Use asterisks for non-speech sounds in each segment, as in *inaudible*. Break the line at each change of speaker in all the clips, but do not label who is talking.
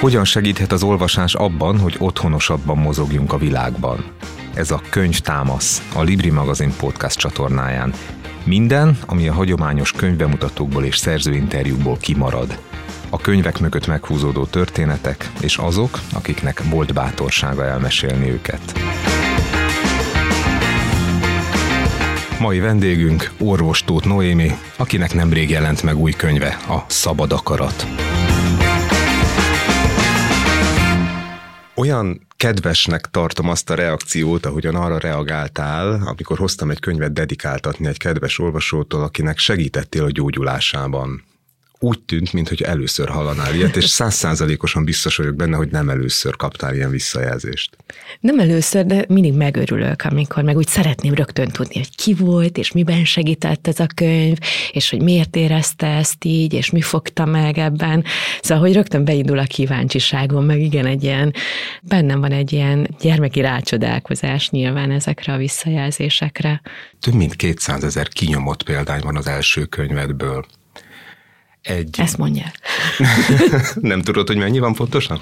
Hogyan segíthet az olvasás abban, hogy otthonosabban mozogjunk a világban? Ez a Könyv Támasz, a Libri magazin podcast csatornáján. Minden, ami a hagyományos könyvbemutatókból és szerzőinterjúkból kimarad. A könyvek mögött meghúzódó történetek, és azok, akiknek volt bátorsága elmesélni őket. Mai vendégünk orvos Tóth Noémi, akinek nemrég jelent meg új könyve, a Szabad Akarat. Olyan kedvesnek tartom azt a reakciót, ahogyan arra reagáltál, amikor hoztam egy könyvet dedikáltatni egy kedves olvasótól, akinek segítettél a gyógyulásában úgy tűnt, mintha először hallanál ilyet, és százszázalékosan biztos vagyok benne, hogy nem először kaptál ilyen visszajelzést.
Nem először, de mindig megörülök, amikor meg úgy szeretném rögtön tudni, hogy ki volt, és miben segített ez a könyv, és hogy miért érezte ezt így, és mi fogta meg ebben. Szóval, hogy rögtön beindul a kíváncsiságom, meg igen, egy ilyen, bennem van egy ilyen gyermeki rácsodálkozás nyilván ezekre a visszajelzésekre.
Több mint 200 ezer kinyomott példány van az első könyvedből
egy... Ezt mondják. *laughs*
nem tudod, hogy mennyi van pontosan?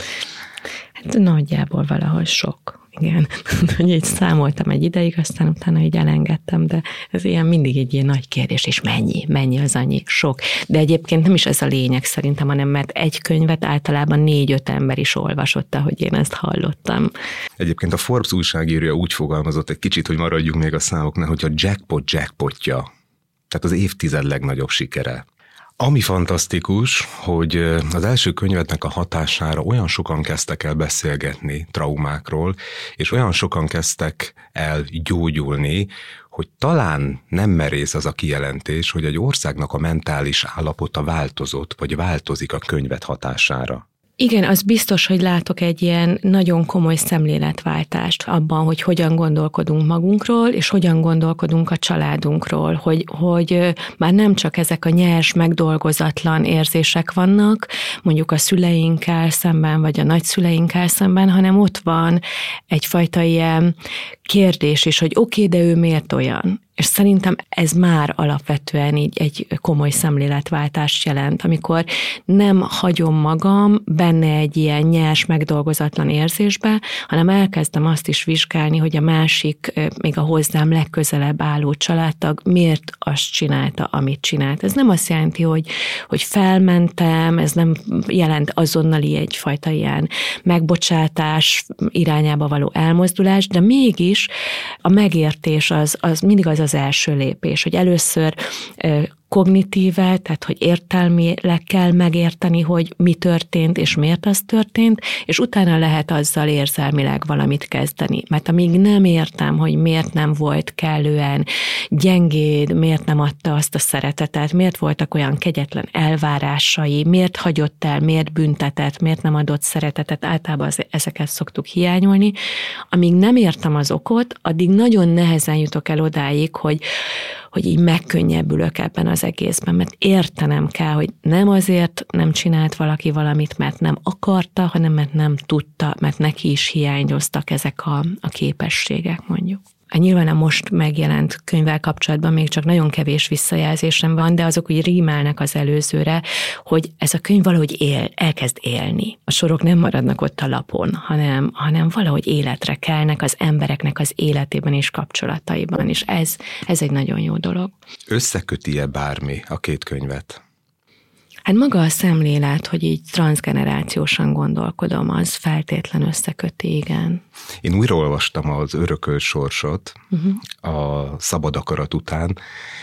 Hát nagyjából valahol sok. Igen, *laughs* hogy így számoltam egy ideig, aztán utána így elengedtem, de ez ilyen mindig egy ilyen nagy kérdés, és mennyi, mennyi az annyi, sok. De egyébként nem is ez a lényeg szerintem, hanem mert egy könyvet általában négy-öt ember is olvasott, hogy én ezt hallottam.
Egyébként a Forbes újságírója úgy fogalmazott egy kicsit, hogy maradjunk még a számoknál, hogy a jackpot jackpotja, tehát az évtized legnagyobb sikere ami fantasztikus, hogy az első könyvetnek a hatására olyan sokan kezdtek el beszélgetni traumákról, és olyan sokan kezdtek el gyógyulni, hogy talán nem merész az a kijelentés, hogy egy országnak a mentális állapota változott, vagy változik a könyvet hatására.
Igen, az biztos, hogy látok egy ilyen nagyon komoly szemléletváltást abban, hogy hogyan gondolkodunk magunkról, és hogyan gondolkodunk a családunkról, hogy, hogy már nem csak ezek a nyers, megdolgozatlan érzések vannak, mondjuk a szüleinkkel szemben, vagy a nagyszüleinkkel szemben, hanem ott van egyfajta ilyen kérdés is, hogy oké, okay, de ő miért olyan? És szerintem ez már alapvetően így egy komoly szemléletváltást jelent, amikor nem hagyom magam benne egy ilyen nyers, megdolgozatlan érzésbe, hanem elkezdem azt is vizsgálni, hogy a másik, még a hozzám legközelebb álló családtag miért azt csinálta, amit csinált. Ez nem azt jelenti, hogy, hogy felmentem, ez nem jelent azonnali egyfajta ilyen megbocsátás irányába való elmozdulás, de mégis a megértés az, az mindig az az első lépés, hogy először kognitíve, tehát hogy értelmileg kell megérteni, hogy mi történt és miért az történt, és utána lehet azzal érzelmileg valamit kezdeni. Mert amíg nem értem, hogy miért nem volt kellően gyengéd, miért nem adta azt a szeretetet, miért voltak olyan kegyetlen elvárásai, miért hagyott el, miért büntetett, miért nem adott szeretetet, általában ezeket szoktuk hiányolni. Amíg nem értem az okot, addig nagyon nehezen jutok el odáig, hogy hogy így megkönnyebbülök ebben az egészben, mert értenem kell, hogy nem azért nem csinált valaki valamit, mert nem akarta, hanem mert nem tudta, mert neki is hiányoztak ezek a, a képességek mondjuk. Nyilván a most megjelent könyvvel kapcsolatban még csak nagyon kevés visszajelzésem van, de azok úgy rímelnek az előzőre, hogy ez a könyv valahogy él, elkezd élni. A sorok nem maradnak ott a lapon, hanem, hanem valahogy életre kelnek az embereknek az életében és kapcsolataiban, és ez, ez egy nagyon jó dolog.
Összeköti-e bármi a két könyvet?
Hát maga a szemlélet, hogy így transgenerációsan gondolkodom, az feltétlen összeköti, igen.
Én újra olvastam az Örökölt sorsot uh-huh. a szabad akarat után,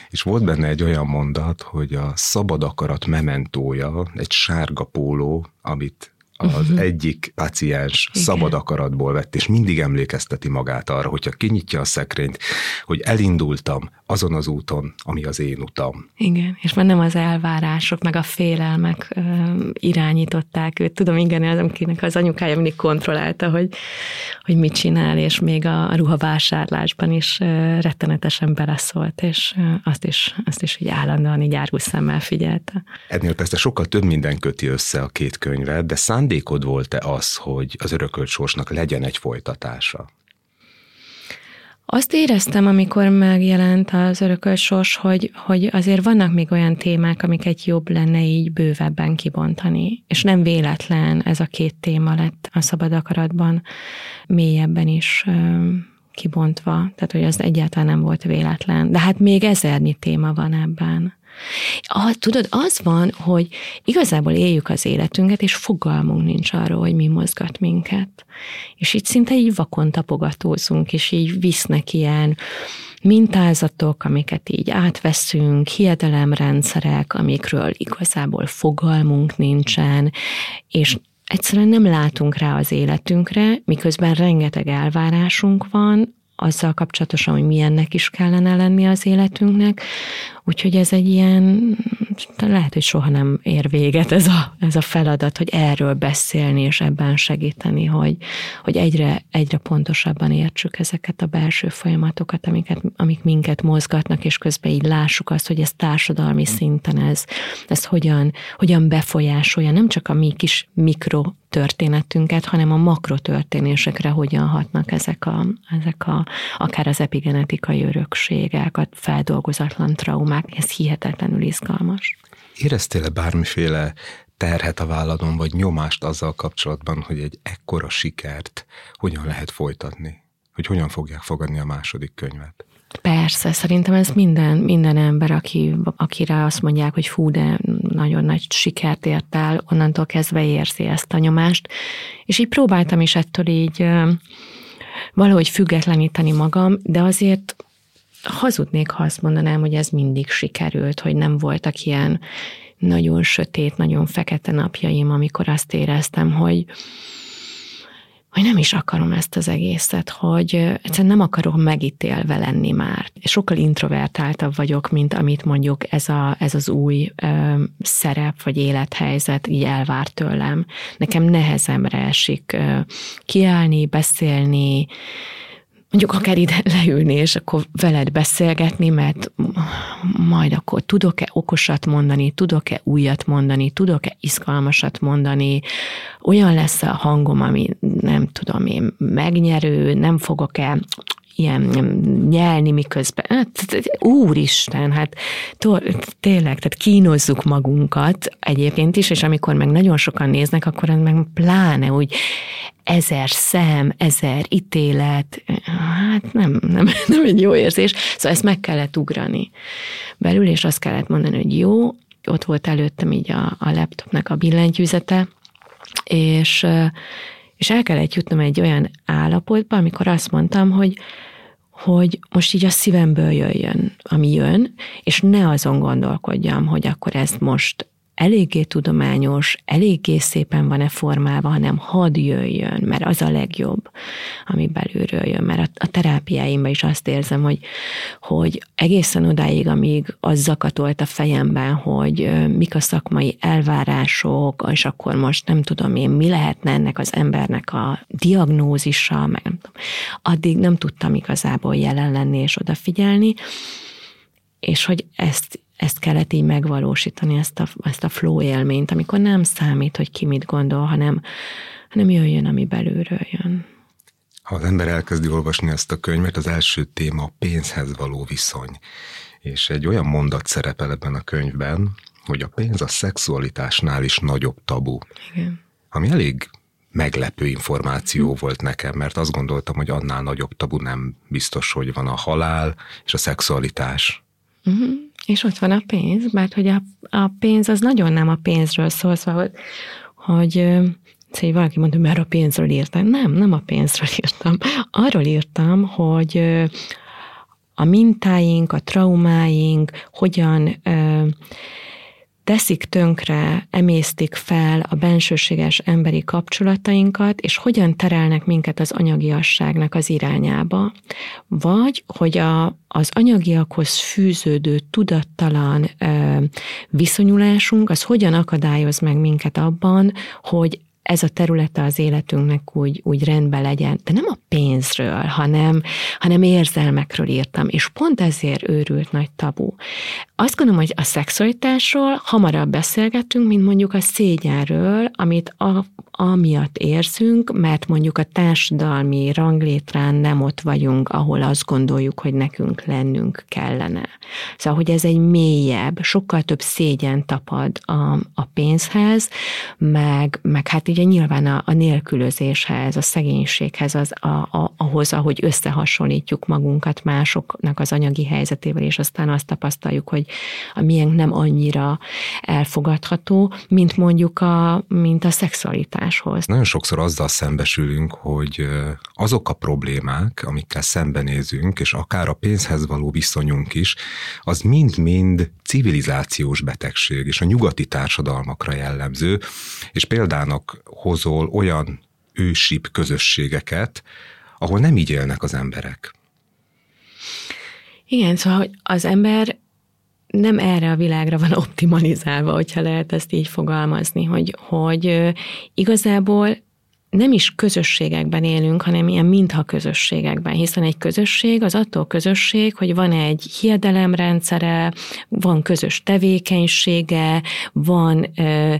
és volt benne egy olyan mondat, hogy a szabad akarat mementója egy sárga póló, amit az uh-huh. egyik paciens Igen. szabad akaratból vett, és mindig emlékezteti magát arra, hogyha kinyitja a szekrényt, hogy elindultam azon az úton, ami az én utam.
Igen, és már nem az elvárások, meg a félelmek ö, irányították őt. Tudom, igen, az, akinek az anyukája mindig kontrollálta, hogy, hogy mit csinál, és még a ruhavásárlásban is ö, rettenetesen beleszólt, és ö, azt is, azt is így állandóan így árgus szemmel figyelte.
Ennél persze sokkal több minden köti össze a két könyvet, de szándékod volt-e az, hogy az örökölt sorsnak legyen egy folytatása?
Azt éreztem, amikor megjelent az örökölt sors, hogy, hogy azért vannak még olyan témák, amiket jobb lenne így bővebben kibontani. És nem véletlen ez a két téma lett a szabad akaratban mélyebben is kibontva, tehát hogy az egyáltalán nem volt véletlen. De hát még ezernyi téma van ebben. Ah, tudod, az van, hogy igazából éljük az életünket, és fogalmunk nincs arról, hogy mi mozgat minket. És itt szinte így vakon tapogatózunk, és így visznek ilyen mintázatok, amiket így átveszünk, hiedelemrendszerek, amikről igazából fogalmunk nincsen, és egyszerűen nem látunk rá az életünkre, miközben rengeteg elvárásunk van, azzal kapcsolatosan, hogy milyennek is kellene lenni az életünknek. Úgyhogy ez egy ilyen, lehet, hogy soha nem ér véget ez a, ez a feladat, hogy erről beszélni és ebben segíteni, hogy, hogy egyre, egyre pontosabban értsük ezeket a belső folyamatokat, amiket, amik minket mozgatnak, és közben így lássuk azt, hogy ez társadalmi szinten ez, ez hogyan, hogyan befolyásolja nem csak a mi kis mikro történetünket, hanem a makrotörténésekre hogyan hatnak ezek a, ezek a akár az epigenetikai örökségek, a feldolgozatlan traumák, ez hihetetlenül izgalmas.
Éreztél-e bármiféle terhet a válladon, vagy nyomást azzal kapcsolatban, hogy egy ekkora sikert hogyan lehet folytatni? Hogy hogyan fogják fogadni a második könyvet?
Persze, szerintem ez minden, minden ember, aki, akire azt mondják, hogy fú, de nagyon nagy sikert ért el, onnantól kezdve érzi ezt a nyomást. És így próbáltam is ettől így valahogy függetleníteni magam, de azért hazudnék, ha azt mondanám, hogy ez mindig sikerült, hogy nem voltak ilyen nagyon sötét, nagyon fekete napjaim, amikor azt éreztem, hogy, hogy nem is akarom ezt az egészet, hogy egyszerűen nem akarom megítélve lenni már. Sokkal introvertáltabb vagyok, mint amit mondjuk ez, a, ez az új ö, szerep vagy élethelyzet így elvár tőlem. Nekem nehezemre esik ö, kiállni, beszélni, mondjuk akár ide *laughs* leülni, és akkor veled beszélgetni, mert majd akkor tudok-e okosat mondani, tudok-e újat mondani, tudok-e izgalmasat mondani, olyan lesz a hangom, ami nem tudom én, megnyerő, nem fogok-e ilyen nyelni miközben. Hát, úristen, hát tényleg, tehát kínozzuk magunkat egyébként is, és amikor meg nagyon sokan néznek, akkor meg pláne úgy ezer szem, ezer ítélet, hát nem, nem, *laughs* nem egy jó érzés. Szóval ezt meg kellett ugrani belül, és azt kellett mondani, hogy jó, ott volt előttem így a, a laptopnak a billentyűzete, és, és el kellett jutnom egy olyan állapotba, amikor azt mondtam, hogy hogy most így a szívemből jöjjön, ami jön, és ne azon gondolkodjam, hogy akkor ezt most eléggé tudományos, eléggé szépen van-e formálva, hanem hadd jöjjön, mert az a legjobb, ami belülről jön. Mert a, a terápiáimban is azt érzem, hogy, hogy egészen odáig, amíg az zakatolt a fejemben, hogy mik a szakmai elvárások, és akkor most nem tudom én, mi lehetne ennek az embernek a diagnózisa, meg nem tudom, addig nem tudtam igazából jelen lenni és odafigyelni, és hogy ezt ezt kellett így megvalósítani, ezt a, ezt a flow élményt, amikor nem számít, hogy ki mit gondol, hanem, hanem jöjjön, ami belülről jön.
Ha az ember elkezdi olvasni ezt a könyvet, az első téma a pénzhez való viszony. És egy olyan mondat szerepel ebben a könyvben, hogy a pénz a szexualitásnál is nagyobb tabu. Igen. Ami elég meglepő információ hm. volt nekem, mert azt gondoltam, hogy annál nagyobb tabu nem biztos, hogy van a halál és a szexualitás.
Uh-huh. És ott van a pénz, mert hogy a, a pénz az nagyon nem a pénzről szól, szóval, hogy, hogy Szóval valaki mondta, hogy már a pénzről írtam. Nem, nem a pénzről írtam. Arról írtam, hogy a mintáink, a traumáink hogyan teszik tönkre, emésztik fel a bensőséges emberi kapcsolatainkat, és hogyan terelnek minket az anyagiasságnak az irányába, vagy hogy a, az anyagiakhoz fűződő tudattalan ö, viszonyulásunk, az hogyan akadályoz meg minket abban, hogy ez a területe az életünknek úgy, úgy rendben legyen, de nem a pénzről, hanem, hanem érzelmekről írtam, és pont ezért őrült nagy tabu. Azt gondolom, hogy a szexualitásról hamarabb beszélgettünk, mint mondjuk a szégyenről, amit a, amiatt érzünk, mert mondjuk a társadalmi ranglétrán nem ott vagyunk, ahol azt gondoljuk, hogy nekünk lennünk kellene. Szóval, hogy ez egy mélyebb, sokkal több szégyen tapad a, a pénzhez, meg, meg hát ugye nyilván a, a nélkülözéshez, a szegénységhez, az, a, a, ahhoz, ahogy összehasonlítjuk magunkat másoknak az anyagi helyzetével, és aztán azt tapasztaljuk, hogy a miénk nem annyira elfogadható, mint mondjuk a, mint a szexualitáshoz.
Nagyon sokszor azzal szembesülünk, hogy azok a problémák, amikkel szembenézünk, és akár a pénzhez való viszonyunk is, az mind-mind civilizációs betegség, és a nyugati társadalmakra jellemző, és példának hozol olyan ősibb közösségeket, ahol nem így élnek az emberek.
Igen, szóval hogy az ember nem erre a világra van *laughs* optimalizálva, hogyha lehet ezt így fogalmazni, hogy, hogy igazából nem is közösségekben élünk, hanem ilyen mintha közösségekben, hiszen egy közösség az attól közösség, hogy van egy hiedelemrendszere, van közös tevékenysége, van ö,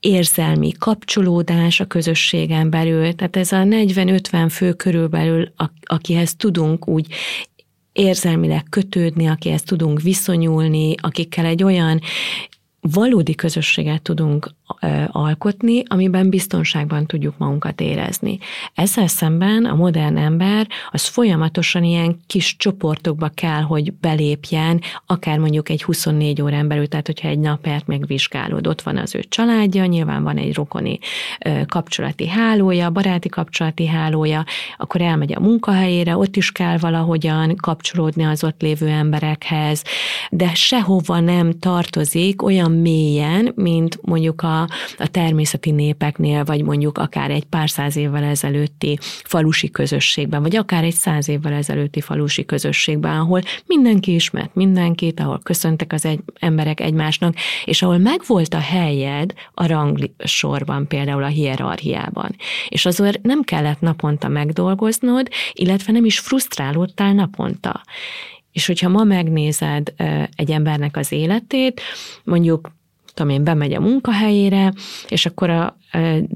érzelmi kapcsolódás a közösségen belül, tehát ez a 40-50 fő körülbelül, akihez tudunk úgy érzelmileg kötődni, akihez tudunk viszonyulni, akikkel egy olyan valódi közösséget tudunk alkotni, amiben biztonságban tudjuk magunkat érezni. Ezzel szemben a modern ember az folyamatosan ilyen kis csoportokba kell, hogy belépjen, akár mondjuk egy 24 órán belül, tehát hogyha egy napért megvizsgálod, ott van az ő családja, nyilván van egy rokoni kapcsolati hálója, baráti kapcsolati hálója, akkor elmegy a munkahelyére, ott is kell valahogyan kapcsolódni az ott lévő emberekhez, de sehova nem tartozik olyan mélyen, mint mondjuk a a, természeti népeknél, vagy mondjuk akár egy pár száz évvel ezelőtti falusi közösségben, vagy akár egy száz évvel ezelőtti falusi közösségben, ahol mindenki ismert mindenkit, ahol köszöntek az egy, emberek egymásnak, és ahol megvolt a helyed a rangsorban, például a hierarchiában. És azért nem kellett naponta megdolgoznod, illetve nem is frusztrálódtál naponta. És hogyha ma megnézed egy embernek az életét, mondjuk tudom én, bemegy a munkahelyére, és akkor a, a,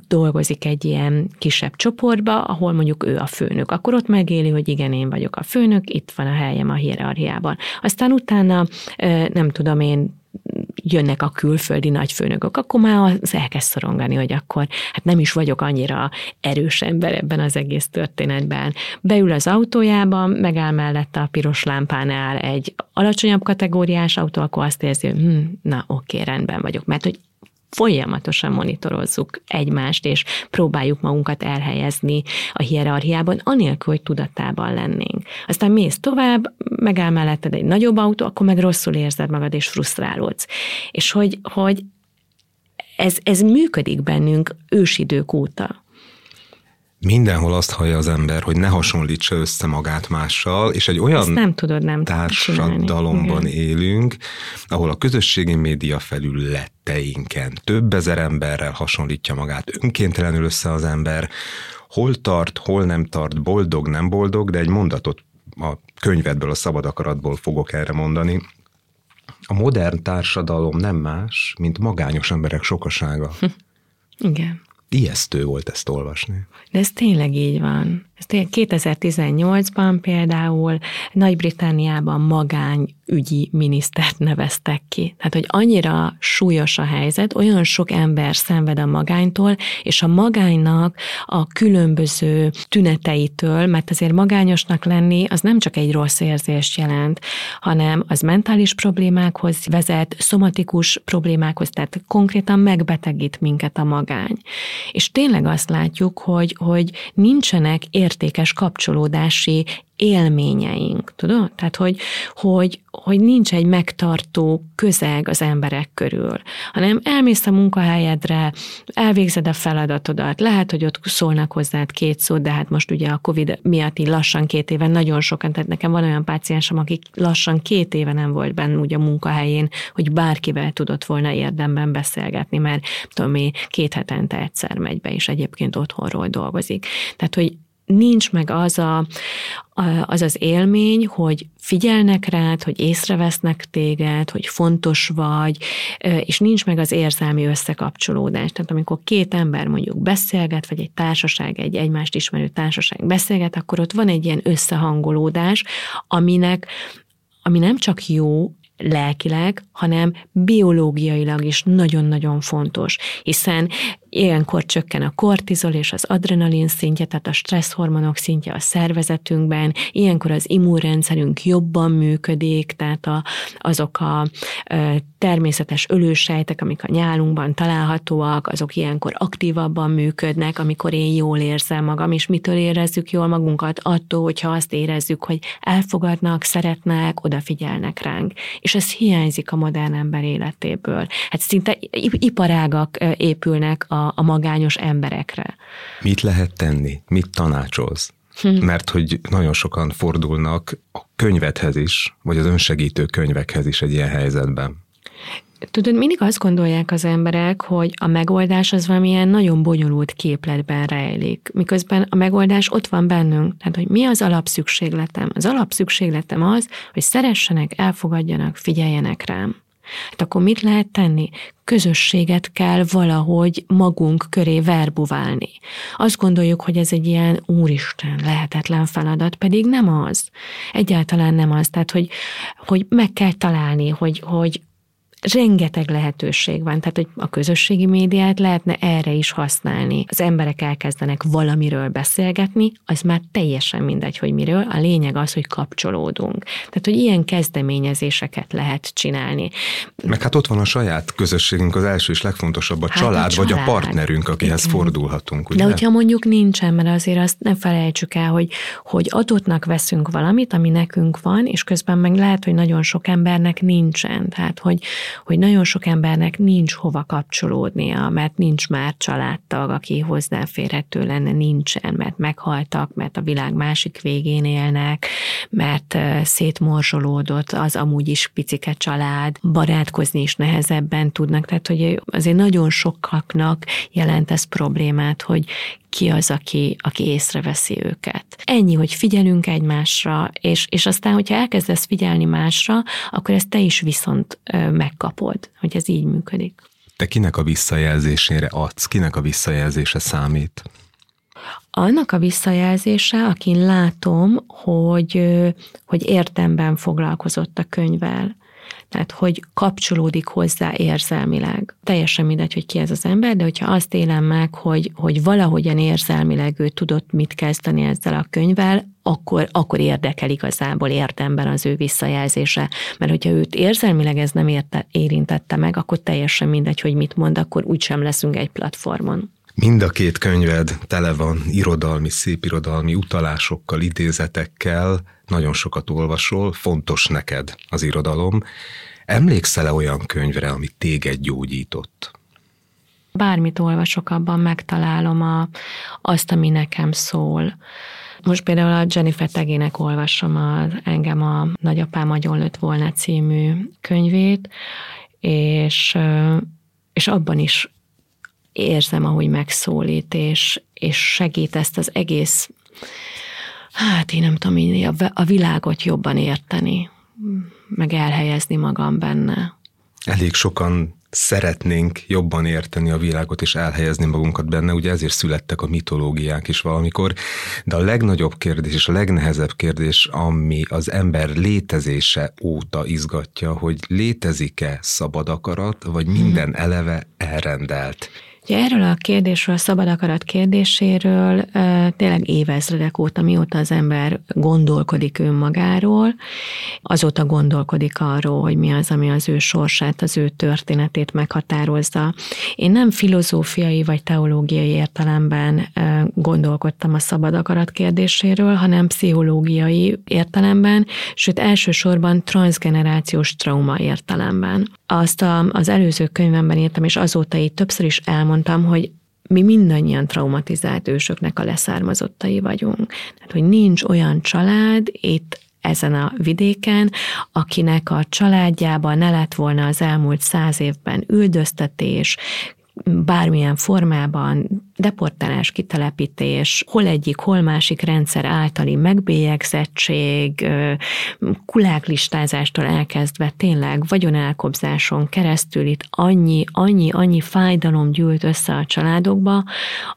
dolgozik egy ilyen kisebb csoportba, ahol mondjuk ő a főnök. Akkor ott megéli, hogy igen, én vagyok a főnök, itt van a helyem a hierarchiában. Aztán utána, nem tudom én, jönnek a külföldi nagyfőnökök, akkor már az elkezd szorongani, hogy akkor hát nem is vagyok annyira erős ember ebben az egész történetben. Beül az autójában, megáll mellette a piros lámpánál egy alacsonyabb kategóriás autó, akkor azt érzi, hogy hm, na oké, rendben vagyok, mert hogy folyamatosan monitorozzuk egymást, és próbáljuk magunkat elhelyezni a hierarchiában, anélkül, hogy tudatában lennénk. Aztán mész tovább, megáll melletted egy nagyobb autó, akkor meg rosszul érzed magad, és frusztrálódsz. És hogy, hogy ez, ez működik bennünk ősidők óta.
Mindenhol azt hallja az ember, hogy ne hasonlítsa össze magát mással, és egy olyan
nem tudod nem
társadalomban élünk, ahol a közösségi média felül letteinken több ezer emberrel hasonlítja magát, önkéntelenül össze az ember, hol tart, hol nem tart, boldog, nem boldog, de egy mondatot a könyvedből, a szabad akaratból fogok erre mondani. A modern társadalom nem más, mint magányos emberek sokasága. Hm.
Igen.
Ijesztő volt ezt olvasni.
De ez tényleg így van. Ez tényleg 2018-ban például Nagy-Britániában magányügyi minisztert neveztek ki. Tehát, hogy annyira súlyos a helyzet, olyan sok ember szenved a magánytól, és a magánynak a különböző tüneteitől, mert azért magányosnak lenni az nem csak egy rossz érzést jelent, hanem az mentális problémákhoz vezet, szomatikus problémákhoz, tehát konkrétan megbetegít minket a magány. És tényleg azt látjuk, hogy, hogy nincsenek értékes kapcsolódási élményeink, tudod? Tehát, hogy, hogy, hogy nincs egy megtartó közeg az emberek körül, hanem elmész a munkahelyedre, elvégzed a feladatodat, lehet, hogy ott szólnak hozzád két szót, de hát most ugye a Covid miatt így lassan két éve nagyon sokan, tehát nekem van olyan páciensem, akik lassan két éve nem volt benne ugye a munkahelyén, hogy bárkivel tudott volna érdemben beszélgetni, mert tudom én, két hetente egyszer megy be, és egyébként otthonról dolgozik. Tehát, hogy nincs meg az a, az az élmény, hogy figyelnek rád, hogy észrevesznek téged, hogy fontos vagy, és nincs meg az érzelmi összekapcsolódás. Tehát amikor két ember mondjuk beszélget, vagy egy társaság, egy egymást ismerő társaság beszélget, akkor ott van egy ilyen összehangolódás, aminek ami nem csak jó lelkileg, hanem biológiailag is nagyon-nagyon fontos, hiszen Ilyenkor csökken a kortizol és az adrenalin szintje, tehát a stresszhormonok szintje a szervezetünkben, ilyenkor az immunrendszerünk jobban működik, tehát a, azok a természetes ölősejtek, amik a nyálunkban találhatóak, azok ilyenkor aktívabban működnek, amikor én jól érzem magam, és mitől érezzük jól magunkat? Attól, hogyha azt érezzük, hogy elfogadnak, szeretnek, odafigyelnek ránk. És ez hiányzik a modern ember életéből. Hát szinte iparágak épülnek a a, magányos emberekre.
Mit lehet tenni? Mit tanácsolsz? Hm. Mert hogy nagyon sokan fordulnak a könyvethez is, vagy az önsegítő könyvekhez is egy ilyen helyzetben.
Tudod, mindig azt gondolják az emberek, hogy a megoldás az valamilyen nagyon bonyolult képletben rejlik, miközben a megoldás ott van bennünk. Tehát, hogy mi az alapszükségletem? Az alapszükségletem az, hogy szeressenek, elfogadjanak, figyeljenek rám. Hát akkor mit lehet tenni? Közösséget kell valahogy magunk köré verbuválni. Azt gondoljuk, hogy ez egy ilyen úristen, lehetetlen feladat, pedig nem az. Egyáltalán nem az. Tehát, hogy, hogy meg kell találni, hogy, hogy rengeteg lehetőség van, tehát hogy a közösségi médiát lehetne erre is használni. Az emberek elkezdenek valamiről beszélgetni, az már teljesen mindegy, hogy miről, a lényeg az, hogy kapcsolódunk. Tehát, hogy ilyen kezdeményezéseket lehet csinálni.
Meg hát ott van a saját közösségünk, az első és legfontosabb a, hát család, a család, vagy a partnerünk, akihez Igen. fordulhatunk.
Ugye? De hogyha mondjuk nincsen, mert azért azt ne felejtsük el, hogy, hogy adottnak veszünk valamit, ami nekünk van, és közben meg lehet, hogy nagyon sok embernek nincsen. Tehát, hogy, hogy nagyon sok embernek nincs hova kapcsolódnia, mert nincs már családtag, aki hozzáférhető lenne, nincsen, mert meghaltak, mert a világ másik végén élnek, mert szétmorzsolódott az amúgy is picike család, barátkozni is nehezebben tudnak, tehát hogy azért nagyon sokaknak jelent ez problémát, hogy ki az, aki, aki észreveszi őket. Ennyi, hogy figyelünk egymásra, és, és aztán, hogyha elkezdesz figyelni másra, akkor ezt te is viszont megkapod, hogy ez így működik.
Te kinek a visszajelzésére adsz? Kinek a visszajelzése számít?
Annak a visszajelzése, akin látom, hogy, hogy értemben foglalkozott a könyvvel tehát hogy kapcsolódik hozzá érzelmileg. Teljesen mindegy, hogy ki ez az ember, de hogyha azt élem meg, hogy, hogy valahogyan érzelmileg ő tudott mit kezdeni ezzel a könyvvel, akkor, akkor érdekel igazából érdemben az ő visszajelzése. Mert hogyha őt érzelmileg ez nem érte, érintette meg, akkor teljesen mindegy, hogy mit mond, akkor úgysem leszünk egy platformon.
Mind a két könyved tele van irodalmi, szépirodalmi utalásokkal, idézetekkel, nagyon sokat olvasol, fontos neked az irodalom. Emlékszel-e olyan könyvre, ami téged gyógyított?
Bármit olvasok, abban megtalálom a, azt, ami nekem szól. Most például a Jennifer Tegének olvasom a, engem a Nagyapám agyon lőtt volna című könyvét, és, és abban is érzem, ahogy megszólít, és, és segít ezt az egész, hát én nem tudom, a, a világot jobban érteni, meg elhelyezni magam benne.
Elég sokan szeretnénk jobban érteni a világot és elhelyezni magunkat benne, ugye ezért születtek a mitológiák is valamikor, de a legnagyobb kérdés és a legnehezebb kérdés, ami az ember létezése óta izgatja, hogy létezik-e szabad akarat, vagy minden mhm. eleve elrendelt.
Ugye erről a kérdésről, a szabad akarat kérdéséről tényleg évezredek óta, mióta az ember gondolkodik önmagáról, azóta gondolkodik arról, hogy mi az, ami az ő sorsát, az ő történetét meghatározza. Én nem filozófiai vagy teológiai értelemben gondolkodtam a szabad akarat kérdéséről, hanem pszichológiai értelemben, sőt elsősorban transgenerációs trauma értelemben. Azt a, az előző könyvemben írtam, és azóta így többször is elmondtam, hogy mi mindannyian traumatizált ősöknek a leszármazottai vagyunk. Tehát, hogy nincs olyan család itt ezen a vidéken, akinek a családjában ne lett volna az elmúlt száz évben üldöztetés, bármilyen formában deportálás, kitelepítés, hol egyik, hol másik rendszer általi megbélyegzettség, kuláklistázástól elkezdve tényleg vagyonelkobzáson keresztül itt annyi, annyi, annyi fájdalom gyűlt össze a családokba,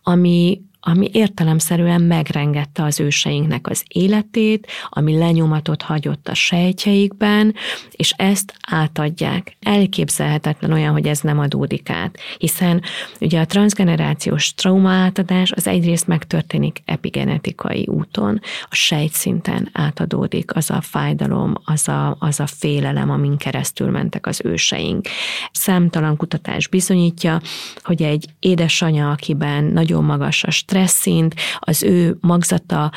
ami, ami értelemszerűen megrengette az őseinknek az életét, ami lenyomatot hagyott a sejtjeikben, és ezt átadják. Elképzelhetetlen olyan, hogy ez nem adódik át, hiszen ugye a transgenerációs trauma átadás az egyrészt megtörténik epigenetikai úton, a sejtszinten átadódik az a fájdalom, az a, az a félelem, amin keresztül mentek az őseink. Számtalan kutatás bizonyítja, hogy egy édesanya, akiben nagyon magas a stressz, stressz szint, az ő magzata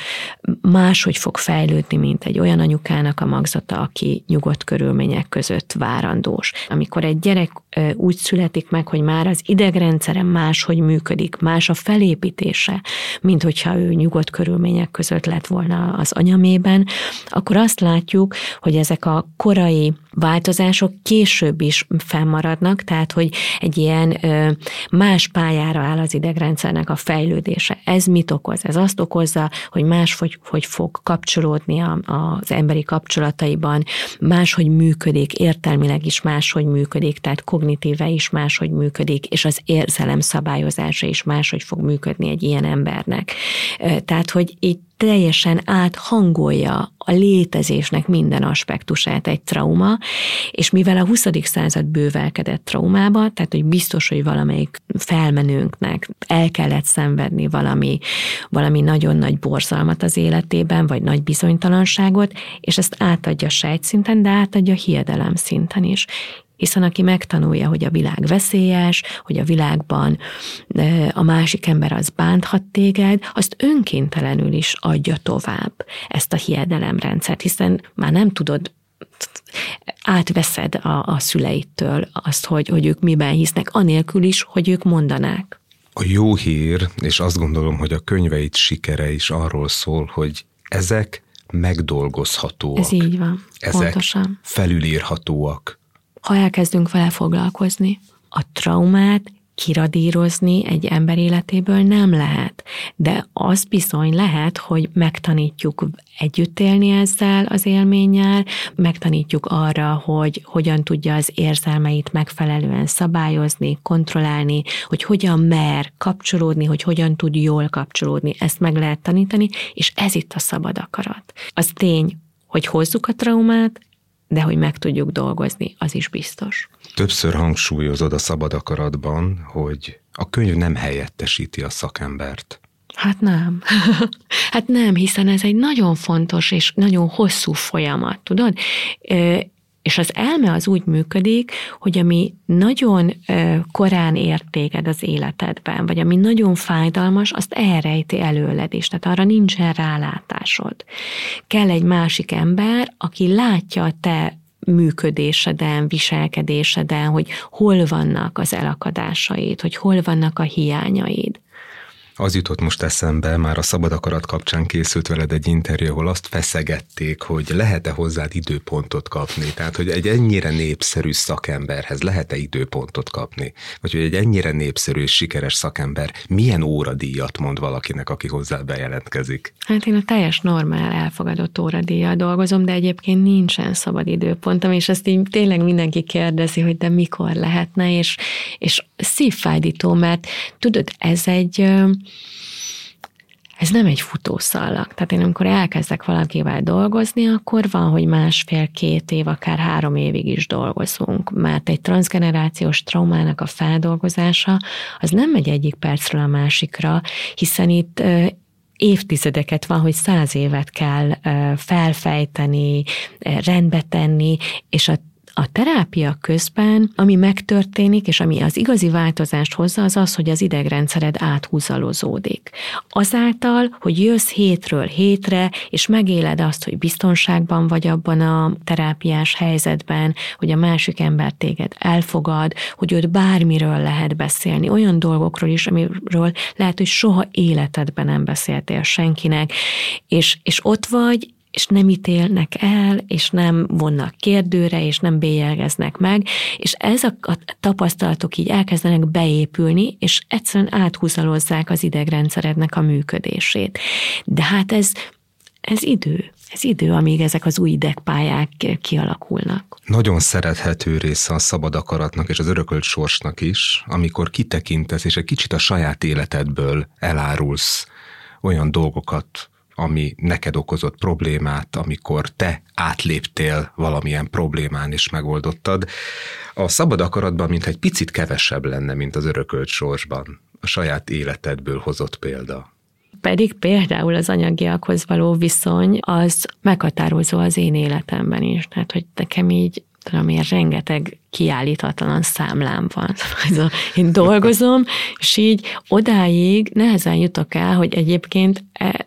máshogy fog fejlődni, mint egy olyan anyukának a magzata, aki nyugodt körülmények között várandós. Amikor egy gyerek úgy születik meg, hogy már az idegrendszere máshogy működik, más a felépítése, mint hogyha ő nyugodt körülmények között lett volna az anyamében, akkor azt látjuk, hogy ezek a korai változások később is fennmaradnak, tehát hogy egy ilyen más pályára áll az idegrendszernek a fejlődése. Ez mit okoz? Ez azt okozza, hogy máshogy hogy fog kapcsolódni az emberi kapcsolataiban, máshogy működik, értelmileg is máshogy működik, tehát kognitíve is máshogy működik, és az érzelem szabályozása is máshogy fog működni egy ilyen embernek. Tehát, hogy itt teljesen áthangolja a létezésnek minden aspektusát egy trauma, és mivel a 20. század bővelkedett traumába, tehát hogy biztos, hogy valamelyik felmenőnknek el kellett szenvedni valami, valami nagyon nagy borzalmat az életében, vagy nagy bizonytalanságot, és ezt átadja sejtszinten, de átadja hiedelem szinten is hiszen aki megtanulja, hogy a világ veszélyes, hogy a világban a másik ember az bánthat téged, azt önkéntelenül is adja tovább ezt a hiedelemrendszert, hiszen már nem tudod átveszed a, a szüleittől azt, hogy, hogy ők miben hisznek, anélkül is, hogy ők mondanák.
A jó hír, és azt gondolom, hogy a könyveit sikere is arról szól, hogy ezek megdolgozhatóak.
Ez így van,
ezek pontosan. felülírhatóak
ha elkezdünk vele foglalkozni. A traumát kiradírozni egy ember életéből nem lehet, de az bizony lehet, hogy megtanítjuk együtt élni ezzel az élménnyel, megtanítjuk arra, hogy hogyan tudja az érzelmeit megfelelően szabályozni, kontrollálni, hogy hogyan mer kapcsolódni, hogy hogyan tud jól kapcsolódni, ezt meg lehet tanítani, és ez itt a szabad akarat. Az tény, hogy hozzuk a traumát, de hogy meg tudjuk dolgozni, az is biztos.
Többször hangsúlyozod a szabad akaratban, hogy a könyv nem helyettesíti a szakembert.
Hát nem. *laughs* hát nem, hiszen ez egy nagyon fontos és nagyon hosszú folyamat, tudod? És az elme az úgy működik, hogy ami nagyon korán értéged az életedben, vagy ami nagyon fájdalmas, azt elrejti előled is, tehát arra nincsen rálátásod. Kell egy másik ember, aki látja a te működéseden, viselkedéseden, hogy hol vannak az elakadásaid, hogy hol vannak a hiányaid.
Az jutott most eszembe, már a szabad akarat kapcsán készült veled egy interjú, ahol azt feszegették, hogy lehet-e hozzád időpontot kapni. Tehát, hogy egy ennyire népszerű szakemberhez lehet-e időpontot kapni? Vagy hogy egy ennyire népszerű és sikeres szakember milyen óradíjat mond valakinek, aki hozzá bejelentkezik?
Hát én a teljes normál elfogadott óradíjjal dolgozom, de egyébként nincsen szabad időpontom, és ezt így tényleg mindenki kérdezi, hogy de mikor lehetne, és, és szívfájdító, mert tudod, ez egy ez nem egy futószalag. Tehát én amikor elkezdek valakivel dolgozni, akkor van, hogy másfél-két év, akár három évig is dolgozunk, mert egy transgenerációs traumának a feldolgozása az nem megy egyik percről a másikra, hiszen itt évtizedeket van, hogy száz évet kell felfejteni, rendbe tenni, és a a terápia közben, ami megtörténik, és ami az igazi változást hozza, az az, hogy az idegrendszered áthúzalozódik. Azáltal, hogy jössz hétről hétre, és megéled azt, hogy biztonságban vagy abban a terápiás helyzetben, hogy a másik ember téged elfogad, hogy őt bármiről lehet beszélni, olyan dolgokról is, amiről lehet, hogy soha életedben nem beszéltél senkinek, és, és ott vagy, és nem ítélnek el, és nem vonnak kérdőre, és nem bélyegeznek meg, és ezek a tapasztalatok így elkezdenek beépülni, és egyszerűen áthúzalozzák az idegrendszerednek a működését. De hát ez, ez idő. Ez idő, amíg ezek az új idegpályák kialakulnak.
Nagyon szerethető része a szabad akaratnak és az örökölt sorsnak is, amikor kitekintesz, és egy kicsit a saját életedből elárulsz olyan dolgokat, ami neked okozott problémát, amikor te átléptél valamilyen problémán és megoldottad. A szabad akaratban mint egy picit kevesebb lenne, mint az örökölt sorsban. A saját életedből hozott példa.
Pedig például az anyagiakhoz való viszony az meghatározó az én életemben is. Tehát, hogy nekem így tudom én, rengeteg kiállítatlan számlám van. *laughs* Én dolgozom, és így odáig nehezen jutok el, hogy egyébként e,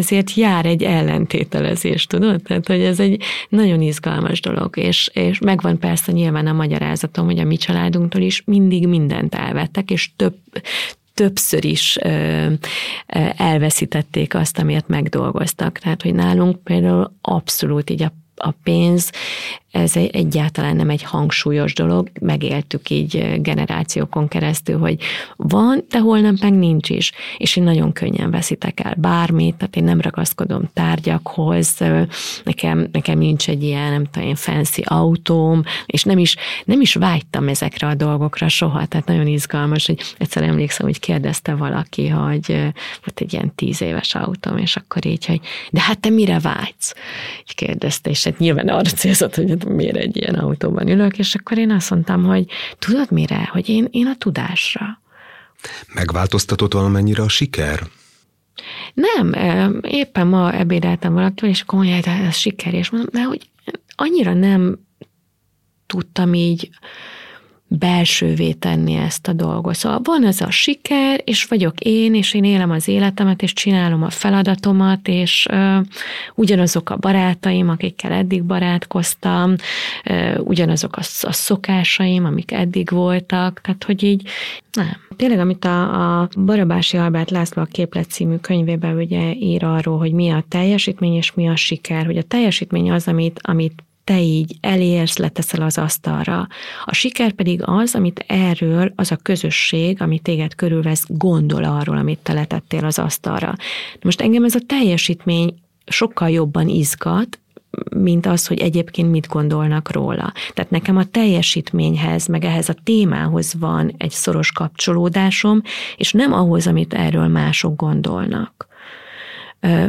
ezért jár egy ellentételezés, tudod? Tehát, hogy ez egy nagyon izgalmas dolog, és, és megvan persze nyilván a magyarázatom, hogy a mi családunktól is mindig mindent elvettek, és több, többször is elveszítették azt, amiért megdolgoztak. Tehát, hogy nálunk például abszolút így a a pénz ez egyáltalán nem egy hangsúlyos dolog, megéltük így generációkon keresztül, hogy van, de holnap meg nincs is, és én nagyon könnyen veszitek el bármit, tehát én nem ragaszkodom tárgyakhoz, nekem, nekem nincs egy ilyen, nem tudom én, fancy autóm, és nem is, nem is vágytam ezekre a dolgokra soha, tehát nagyon izgalmas, hogy egyszer emlékszem, hogy kérdezte valaki, hogy volt egy ilyen tíz éves autóm, és akkor így, hogy de hát te mire vágysz? Így kérdezte, és hát nyilván arra célzott, hogy miért egy ilyen autóban ülök, és akkor én azt mondtam, hogy tudod mire, hogy én, én a tudásra.
Megváltoztatott valamennyire a siker?
Nem, éppen ma ebédeltem valakivel, és akkor mondja, de ez siker, és mondom, de hogy annyira nem tudtam így belsővé tenni ezt a dolgot. Szóval van ez a siker, és vagyok én, és én élem az életemet, és csinálom a feladatomat, és ö, ugyanazok a barátaim, akikkel eddig barátkoztam, ö, ugyanazok a, a szokásaim, amik eddig voltak, tehát hogy így nem. Tényleg, amit a, a Barabási Albert László a Képlet című könyvében ugye ír arról, hogy mi a teljesítmény és mi a siker, hogy a teljesítmény az, amit, amit te így elérsz, leteszel az asztalra. A siker pedig az, amit erről az a közösség, ami téged körülvesz, gondol arról, amit te letettél az asztalra. Most engem ez a teljesítmény sokkal jobban izgat, mint az, hogy egyébként mit gondolnak róla. Tehát nekem a teljesítményhez, meg ehhez a témához van egy szoros kapcsolódásom, és nem ahhoz, amit erről mások gondolnak.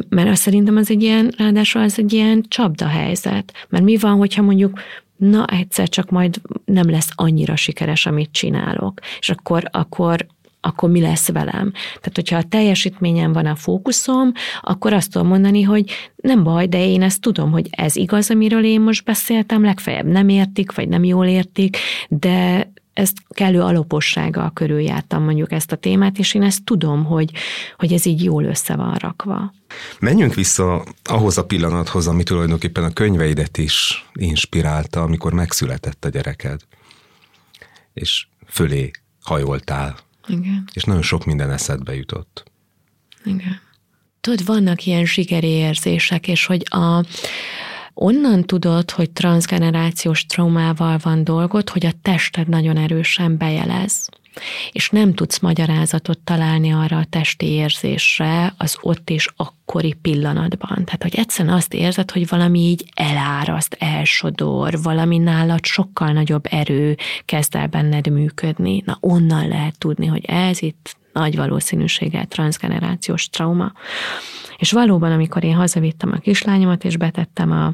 Mert azt szerintem az egy ilyen, ráadásul az egy ilyen csapda helyzet. Mert mi van, hogyha mondjuk na egyszer csak majd nem lesz annyira sikeres, amit csinálok, és akkor, akkor akkor mi lesz velem. Tehát, hogyha a teljesítményen van a fókuszom, akkor azt tudom mondani, hogy nem baj, de én ezt tudom, hogy ez igaz, amiről én most beszéltem, legfeljebb nem értik, vagy nem jól értik, de, ezt kellő alapossággal körüljártam mondjuk ezt a témát, és én ezt tudom, hogy, hogy ez így jól össze van rakva.
Menjünk vissza ahhoz a pillanathoz, ami tulajdonképpen a könyveidet is inspirálta, amikor megszületett a gyereked, és fölé hajoltál.
Igen.
És nagyon sok minden eszedbe jutott.
Igen. Tudod, vannak ilyen érzések, és hogy a, Onnan tudod, hogy transgenerációs traumával van dolgod, hogy a tested nagyon erősen bejelez és nem tudsz magyarázatot találni arra a testi érzésre az ott és akkori pillanatban. Tehát, hogy egyszerűen azt érzed, hogy valami így eláraszt, elsodor, valami nálad sokkal nagyobb erő kezd el benned működni. Na, onnan lehet tudni, hogy ez itt nagy valószínűséggel transgenerációs trauma. És valóban, amikor én hazavittem a kislányomat, és betettem a,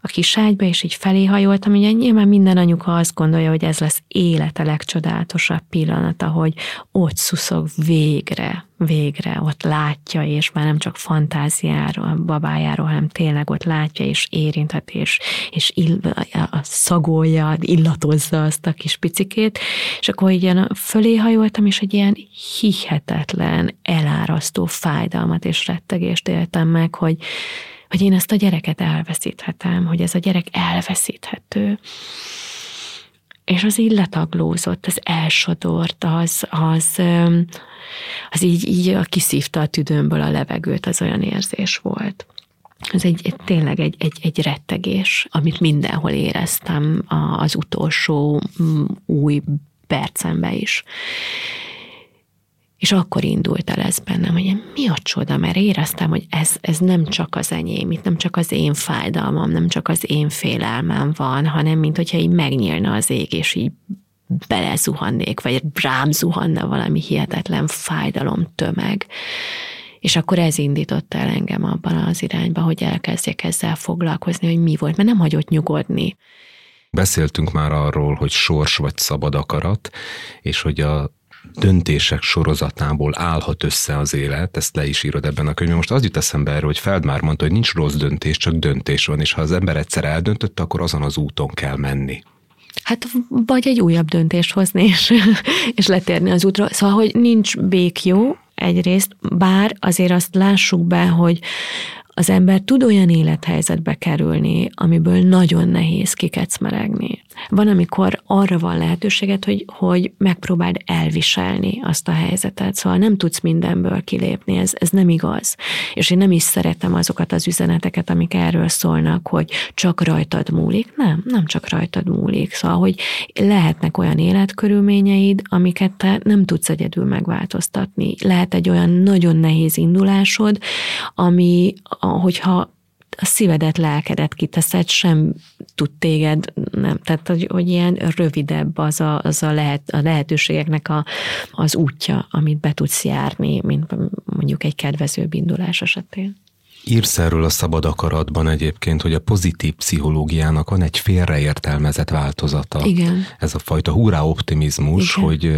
a kis ágyba, és így felé hajoltam, ugye nyilván minden anyuka azt gondolja, hogy ez lesz élete legcsodálatosabb pillanata, hogy ott szuszog végre, végre ott látja, és már nem csak fantáziáról, babájáról, hanem tényleg ott látja, és érintet, és, és ill, a szagolja, illatozza azt a kis picikét, és akkor ilyen fölé hajoltam, és egy ilyen hihetetlen, elárasztó fájdalmat és rettegést éltem meg, hogy, hogy én ezt a gyereket elveszíthetem, hogy ez a gyerek elveszíthető és az így letaglózott, az elsodort, az, az, az így, így kiszívta a tüdőmből a levegőt, az olyan érzés volt. ez egy, egy tényleg egy, egy, egy rettegés, amit mindenhol éreztem az utolsó új percemben is. És akkor indult el ez bennem, hogy mi a csoda, mert éreztem, hogy ez, ez nem csak az enyém, itt nem csak az én fájdalmam, nem csak az én félelmem van, hanem mint hogyha így megnyílna az ég, és így belezuhannék, vagy rám zuhanna valami hihetetlen fájdalom tömeg. És akkor ez indította el engem abban az irányba, hogy elkezdjek ezzel foglalkozni, hogy mi volt, mert nem hagyott nyugodni.
Beszéltünk már arról, hogy sors vagy szabad akarat, és hogy a döntések sorozatából állhat össze az élet, ezt le is írod ebben a könyvben. Most az jut eszembe erről, hogy Feldmár mondta, hogy nincs rossz döntés, csak döntés van, és ha az ember egyszer eldöntött, akkor azon az úton kell menni.
Hát vagy egy újabb döntést hozni, és, és letérni az útra. Szóval, hogy nincs bék jó, egyrészt, bár azért azt lássuk be, hogy az ember tud olyan élethelyzetbe kerülni, amiből nagyon nehéz kikecmeregni. Van, amikor arra van lehetőséget, hogy, hogy megpróbáld elviselni azt a helyzetet, szóval nem tudsz mindenből kilépni, ez, ez nem igaz. És én nem is szeretem azokat az üzeneteket, amik erről szólnak, hogy csak rajtad múlik. Nem, nem csak rajtad múlik. Szóval, hogy lehetnek olyan életkörülményeid, amiket te nem tudsz egyedül megváltoztatni. Lehet egy olyan nagyon nehéz indulásod, ami, hogyha a szívedet, lelkedet kiteszed, sem tud téged, nem, tehát hogy, hogy ilyen rövidebb az a, az a, lehet, a lehetőségeknek a, az útja, amit be tudsz járni, mint mondjuk egy kedvezőbb indulás esetén.
Írsz erről a szabad akaratban egyébként, hogy a pozitív pszichológiának van egy félreértelmezett változata.
Igen.
Ez a fajta hurrá optimizmus, Igen. hogy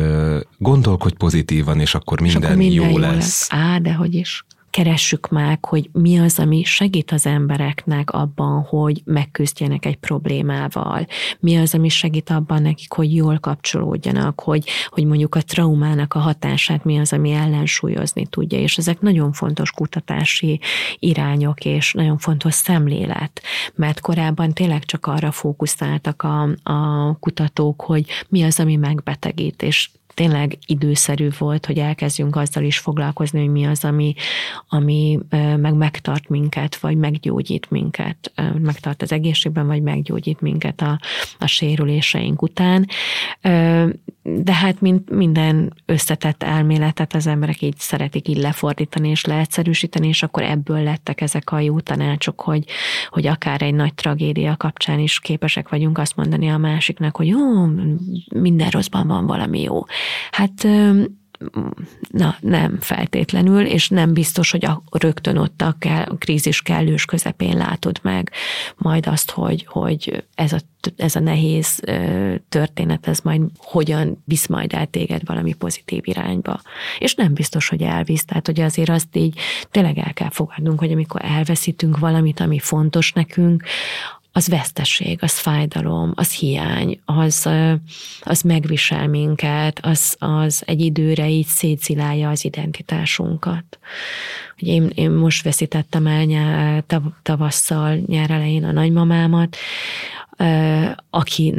gondolkodj pozitívan, és akkor minden, és akkor minden jó, jó lesz. lesz.
Á, de hogy is keressük meg, hogy mi az, ami segít az embereknek abban, hogy megküzdjenek egy problémával, mi az, ami segít abban nekik, hogy jól kapcsolódjanak, hogy, hogy mondjuk a traumának a hatását mi az, ami ellensúlyozni tudja, és ezek nagyon fontos kutatási irányok, és nagyon fontos szemlélet, mert korábban tényleg csak arra fókuszáltak a, a kutatók, hogy mi az, ami megbetegít, és tényleg időszerű volt, hogy elkezdjünk azzal is foglalkozni, hogy mi az, ami, ami meg megtart minket, vagy meggyógyít minket, megtart az egészségben, vagy meggyógyít minket a, a sérüléseink után. De hát mint minden összetett elméletet az emberek így szeretik így lefordítani és leegyszerűsíteni, és akkor ebből lettek ezek a jó tanácsok, hogy, hogy akár egy nagy tragédia kapcsán is képesek vagyunk azt mondani a másiknak, hogy jó, minden rosszban van valami jó. Hát na, nem feltétlenül, és nem biztos, hogy a, rögtön ott a, kell, a krízis kellős közepén látod meg majd azt, hogy, hogy ez, a, ez a nehéz történet, ez majd hogyan visz majd el téged valami pozitív irányba. És nem biztos, hogy elvisz, tehát hogy azért azt így tényleg el kell fogadnunk, hogy amikor elveszítünk valamit, ami fontos nekünk, az veszteség, az fájdalom, az hiány, az, az megvisel minket, az, az egy időre így szétszilálja az identitásunkat. Ugye én, én most veszítettem el nyár, tav, tavasszal, nyár elején a nagymamámat, aki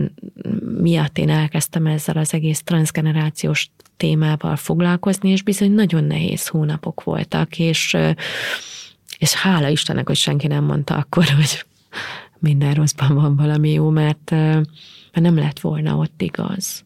miatt én elkezdtem ezzel az egész transgenerációs témával foglalkozni, és bizony nagyon nehéz hónapok voltak, és, és hála Istennek, hogy senki nem mondta akkor, hogy minden rosszban van valami jó, mert, mert nem lett volna ott igaz.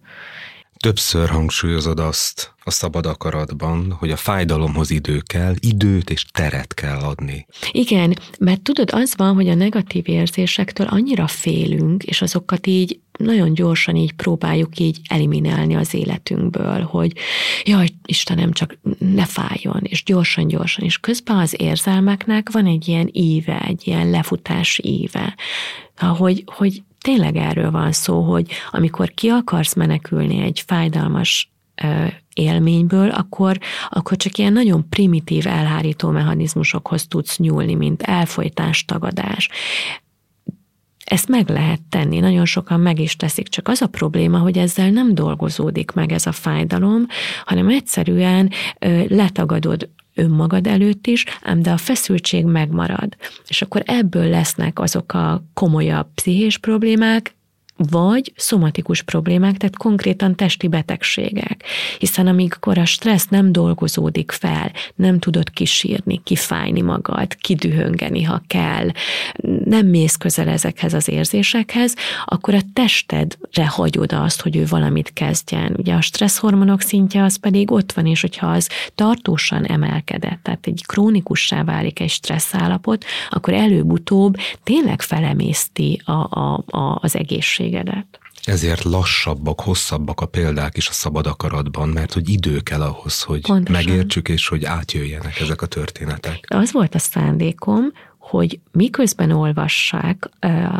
Többször hangsúlyozod azt a szabad akaratban, hogy a fájdalomhoz idő kell, időt és teret kell adni.
Igen, mert tudod, az van, hogy a negatív érzésektől annyira félünk, és azokat így nagyon gyorsan így próbáljuk így eliminálni az életünkből, hogy jaj, Istenem, csak ne fájjon, és gyorsan-gyorsan, és közben az érzelmeknek van egy ilyen íve, egy ilyen lefutás íve, hogy, hogy tényleg erről van szó, hogy amikor ki akarsz menekülni egy fájdalmas élményből, akkor, akkor csak ilyen nagyon primitív elhárító mechanizmusokhoz tudsz nyúlni, mint elfolytás, tagadás. Ezt meg lehet tenni, nagyon sokan meg is teszik, csak az a probléma, hogy ezzel nem dolgozódik meg ez a fájdalom, hanem egyszerűen letagadod önmagad előtt is, ám de a feszültség megmarad. És akkor ebből lesznek azok a komolyabb pszichés problémák, vagy szomatikus problémák, tehát konkrétan testi betegségek. Hiszen amikor a stressz nem dolgozódik fel, nem tudod kisírni, kifájni magad, kidühöngeni, ha kell, nem mész közel ezekhez az érzésekhez, akkor a testedre hagyod azt, hogy ő valamit kezdjen. Ugye a stresszhormonok szintje az pedig ott van, és hogyha az tartósan emelkedett, tehát egy krónikussá válik egy stressz állapot, akkor előbb-utóbb tényleg felemészti a, a, a, az egészségedet.
Ezért lassabbak, hosszabbak a példák is a szabad akaratban, mert hogy idő kell ahhoz, hogy Pontosan. megértsük és hogy átjöjjenek ezek a történetek.
Az volt a szándékom, hogy miközben olvassák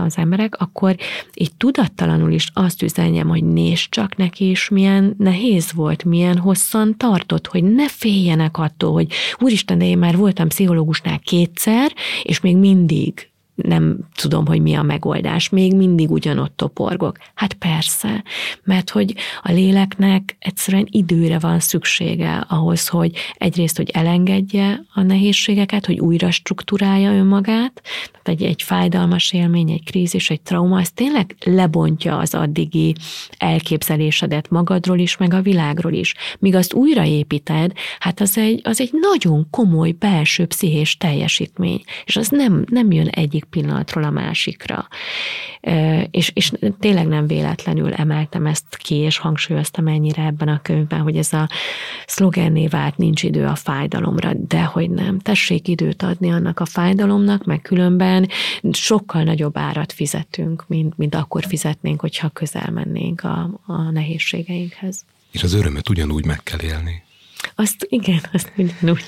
az emberek, akkor így tudattalanul is azt üzenjem, hogy nézd csak neki is, milyen nehéz volt, milyen hosszan tartott, hogy ne féljenek attól, hogy úristen, de én már voltam pszichológusnál kétszer, és még mindig nem tudom, hogy mi a megoldás, még mindig ugyanott toporgok. Hát persze, mert hogy a léleknek egyszerűen időre van szüksége ahhoz, hogy egyrészt, hogy elengedje a nehézségeket, hogy újra struktúrálja önmagát, tehát egy, egy fájdalmas élmény, egy krízis, egy trauma, az tényleg lebontja az addigi elképzelésedet magadról is, meg a világról is. Míg azt újraépíted, hát az egy, az egy nagyon komoly belső pszichés teljesítmény, és az nem, nem jön egyik pillanatról a másikra. És, és tényleg nem véletlenül emeltem ezt ki, és hangsúlyoztam ennyire ebben a könyvben, hogy ez a szlogenné vált, nincs idő a fájdalomra, de hogy nem. Tessék időt adni annak a fájdalomnak, meg különben sokkal nagyobb árat fizetünk, mint, mint akkor fizetnénk, hogyha közel mennénk a, a nehézségeinkhez.
És az örömet ugyanúgy meg kell élni.
Azt igen, azt ugyanúgy.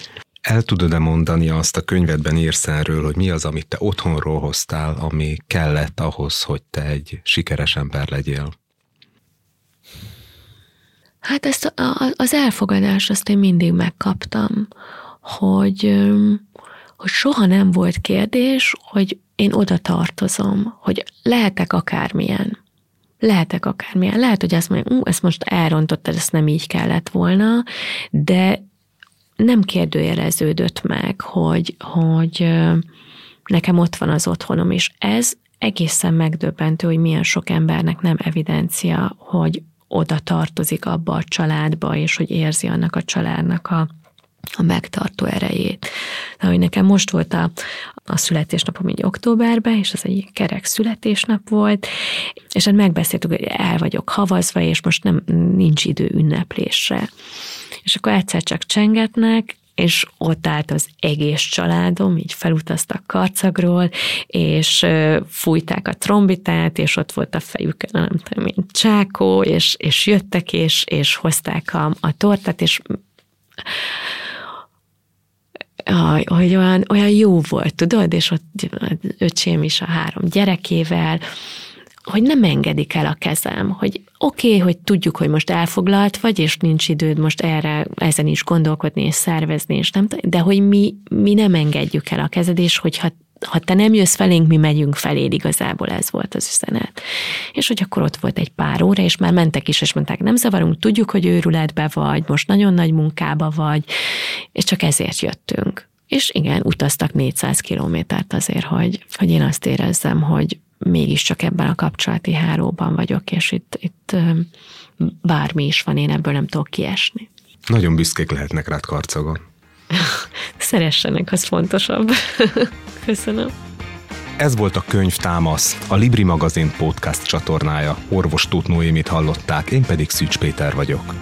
El tudod-e mondani azt a könyvedben írsz erről, hogy mi az, amit te otthonról hoztál, ami kellett ahhoz, hogy te egy sikeres ember legyél?
Hát ezt a, az elfogadást azt én mindig megkaptam, hogy, hogy soha nem volt kérdés, hogy én oda tartozom, hogy lehetek akármilyen. Lehetek akármilyen. Lehet, hogy azt mondja, ezt most elrontottad, ezt nem így kellett volna, de nem kérdőjeleződött meg, hogy, hogy nekem ott van az otthonom, és ez egészen megdöbbentő, hogy milyen sok embernek nem evidencia, hogy oda tartozik abba a családba, és hogy érzi annak a családnak a, a megtartó erejét. De hogy nekem most volt a, a születésnapom így októberben, és az egy kerek születésnap volt, és hát megbeszéltük, hogy el vagyok havazva, és most nem nincs idő ünneplésre és akkor egyszer csak csengetnek, és ott állt az egész családom, így felutaztak karcagról, és fújták a trombitát, és ott volt a fejükön, nem tudom, mint csákó, és, és jöttek, és, és hozták a, a tortát, és hogy olyan, olyan jó volt, tudod, és ott öcsém is a három gyerekével, hogy nem engedik el a kezem, hogy oké, okay, hogy tudjuk, hogy most elfoglalt vagy, és nincs időd most erre, ezen is gondolkodni és szervezni, és nem, de hogy mi, mi nem engedjük el a kezed, és hogyha ha te nem jössz felénk, mi megyünk feléd, igazából ez volt az üzenet. És hogy akkor ott volt egy pár óra, és már mentek is, és mondták, nem zavarunk, tudjuk, hogy őrületbe vagy, most nagyon nagy munkába vagy, és csak ezért jöttünk. És igen, utaztak 400 kilométert azért, hogy, hogy én azt érezzem, hogy mégiscsak ebben a kapcsolati háróban vagyok, és itt, itt bármi is van, én ebből nem tudok kiesni.
Nagyon büszkék lehetnek rád karcagon. *laughs*
Szeressenek, az fontosabb. *laughs* Köszönöm.
Ez volt a Könyv Támasz, a Libri magazin podcast csatornája. Orvos Tóth Noémit hallották, én pedig Szűcs Péter vagyok.